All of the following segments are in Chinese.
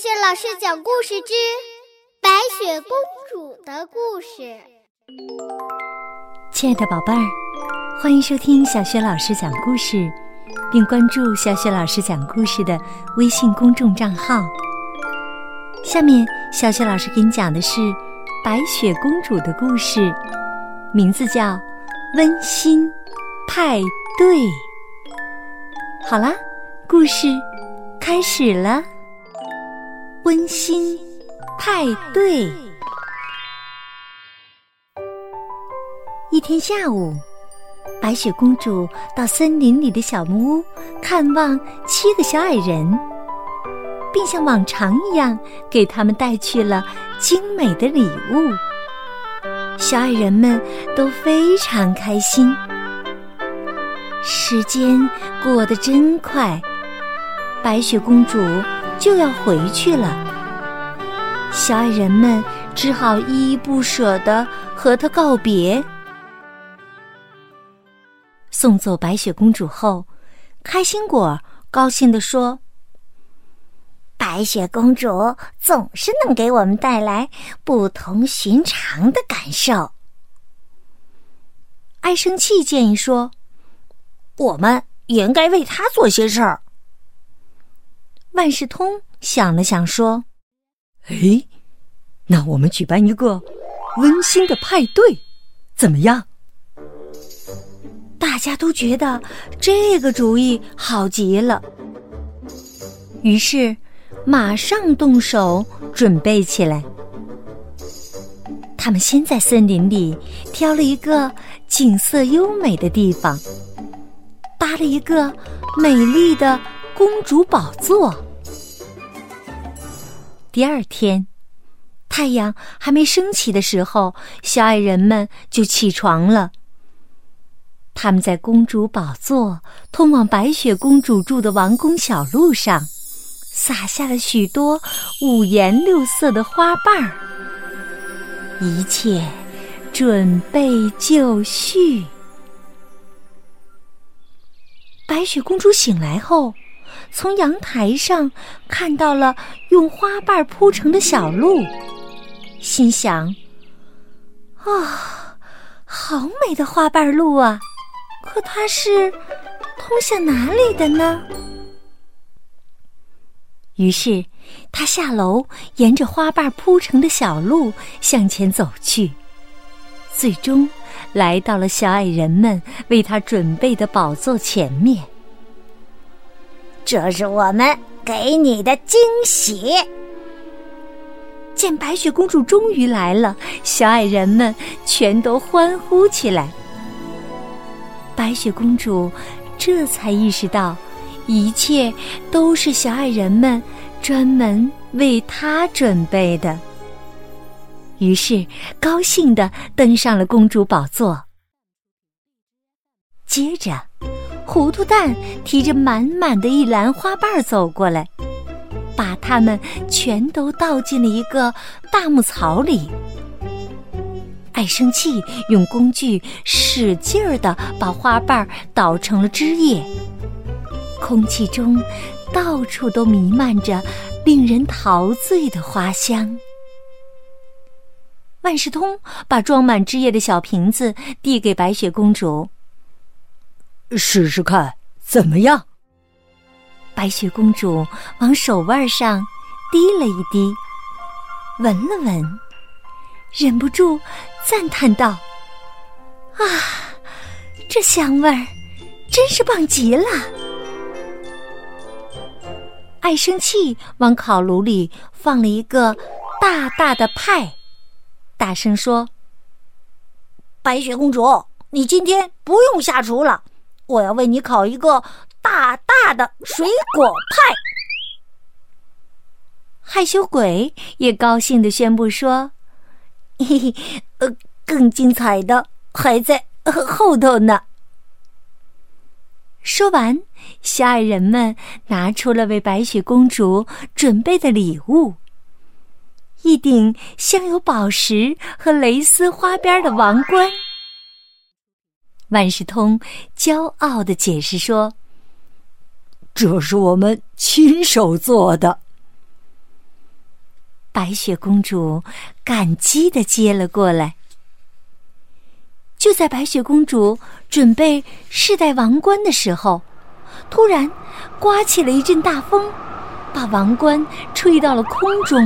雪老师讲故事之白雪公主的故事。亲爱的宝贝儿，欢迎收听小雪老师讲故事，并关注小雪老师讲故事的微信公众账号。下面，小雪老师给你讲的是白雪公主的故事，名字叫《温馨派对》。好啦，故事开始了。温馨派对。一天下午，白雪公主到森林里的小木屋看望七个小矮人，并像往常一样给他们带去了精美的礼物。小矮人们都非常开心。时间过得真快，白雪公主。就要回去了，小矮人们只好依依不舍的和他告别。送走白雪公主后，开心果高兴地说：“白雪公主总是能给我们带来不同寻常的感受。”爱生气建议说：“我们也应该为她做些事儿。”万事通想了想，说：“哎，那我们举办一个温馨的派对，怎么样？”大家都觉得这个主意好极了，于是马上动手准备起来。他们先在森林里挑了一个景色优美的地方，搭了一个美丽的。公主宝座。第二天，太阳还没升起的时候，小矮人们就起床了。他们在公主宝座通往白雪公主住的王宫小路上，撒下了许多五颜六色的花瓣儿。一切准备就绪。白雪公主醒来后。从阳台上看到了用花瓣铺成的小路，心想：“啊，好美的花瓣路啊！可它是通向哪里的呢？”于是，他下楼，沿着花瓣铺成的小路向前走去，最终来到了小矮人们为他准备的宝座前面。这是我们给你的惊喜。见白雪公主终于来了，小矮人们全都欢呼起来。白雪公主这才意识到，一切都是小矮人们专门为她准备的。于是，高兴的登上了公主宝座。接着。糊涂蛋提着满满的一篮花瓣走过来，把它们全都倒进了一个大木槽里。爱生气用工具使劲儿的把花瓣捣成了汁液，空气中到处都弥漫着令人陶醉的花香。万事通把装满汁液的小瓶子递给白雪公主。试试看怎么样？白雪公主往手腕上滴了一滴，闻了闻，忍不住赞叹道：“啊，这香味儿真是棒极了！”爱生气往烤炉里放了一个大大的派，大声说：“白雪公主，你今天不用下厨了。”我要为你烤一个大大的水果派。害羞鬼也高兴的宣布说：“嘿嘿，呃，更精彩的还在后头呢。”说完，小矮人们拿出了为白雪公主准备的礼物：一顶镶有宝石和蕾丝花边的王冠。万事通骄傲的解释说：“这是我们亲手做的。”白雪公主感激的接了过来。就在白雪公主准备试戴王冠的时候，突然刮起了一阵大风，把王冠吹到了空中。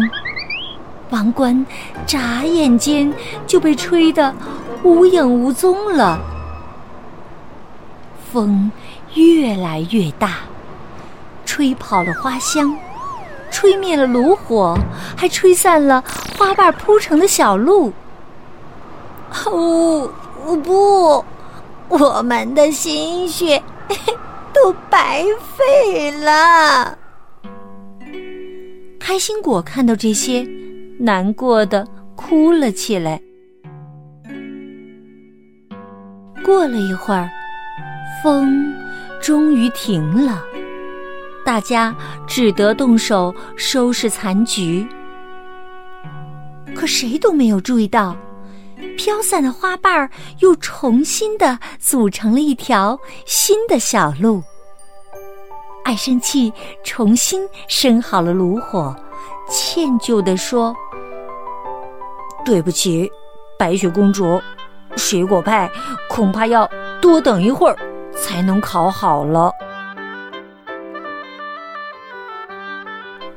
王冠眨眼间就被吹得无影无踪了。风越来越大，吹跑了花香，吹灭了炉火，还吹散了花瓣铺成的小路。哦。不，我们的心血 都白费了。开心果看到这些，难过的哭了起来。过了一会儿，风终于停了，大家只得动手收拾残局。可谁都没有注意到。飘散的花瓣儿又重新的组成了一条新的小路。爱生气重新生好了炉火，歉疚地说：“对不起，白雪公主，水果派恐怕要多等一会儿才能烤好了。”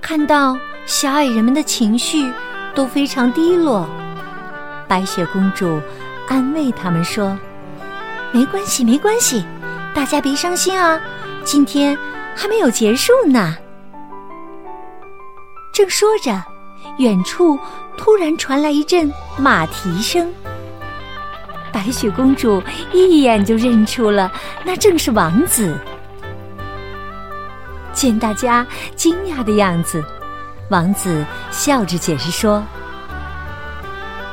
看到小矮人们的情绪都非常低落。白雪公主安慰他们说：“没关系，没关系，大家别伤心啊，今天还没有结束呢。”正说着，远处突然传来一阵马蹄声。白雪公主一眼就认出了，那正是王子。见大家惊讶的样子，王子笑着解释说。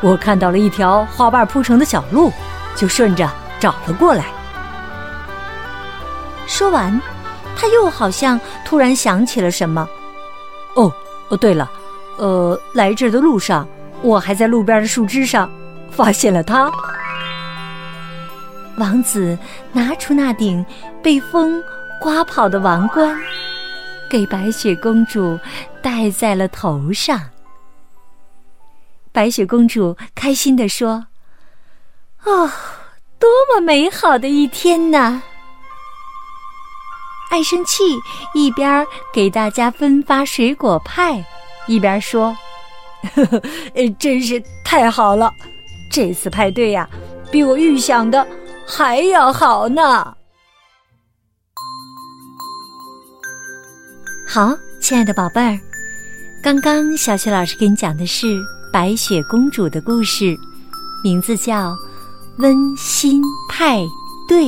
我看到了一条花瓣铺成的小路，就顺着找了过来。说完，他又好像突然想起了什么。哦，哦，对了，呃，来这儿的路上，我还在路边的树枝上发现了它。王子拿出那顶被风刮跑的王冠，给白雪公主戴在了头上。白雪公主开心地说：“哦，多么美好的一天呐！”爱生气一边给大家分发水果派，一边说：“呵 呵，真是太好了！这次派对呀，比我预想的还要好呢。”好，亲爱的宝贝儿，刚刚小雪老师给你讲的是。白雪公主的故事，名字叫《温馨派对》。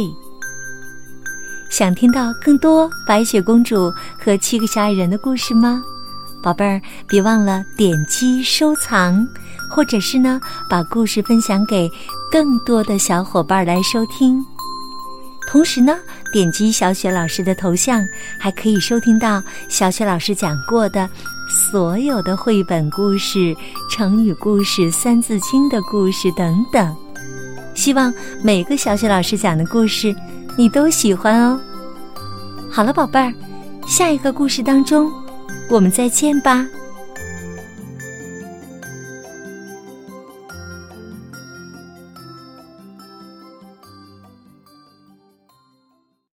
想听到更多白雪公主和七个小矮人的故事吗？宝贝儿，别忘了点击收藏，或者是呢，把故事分享给更多的小伙伴来收听。同时呢，点击小雪老师的头像，还可以收听到小雪老师讲过的。所有的绘本故事、成语故事、三字经的故事等等，希望每个小雪老师讲的故事你都喜欢哦。好了，宝贝儿，下一个故事当中，我们再见吧。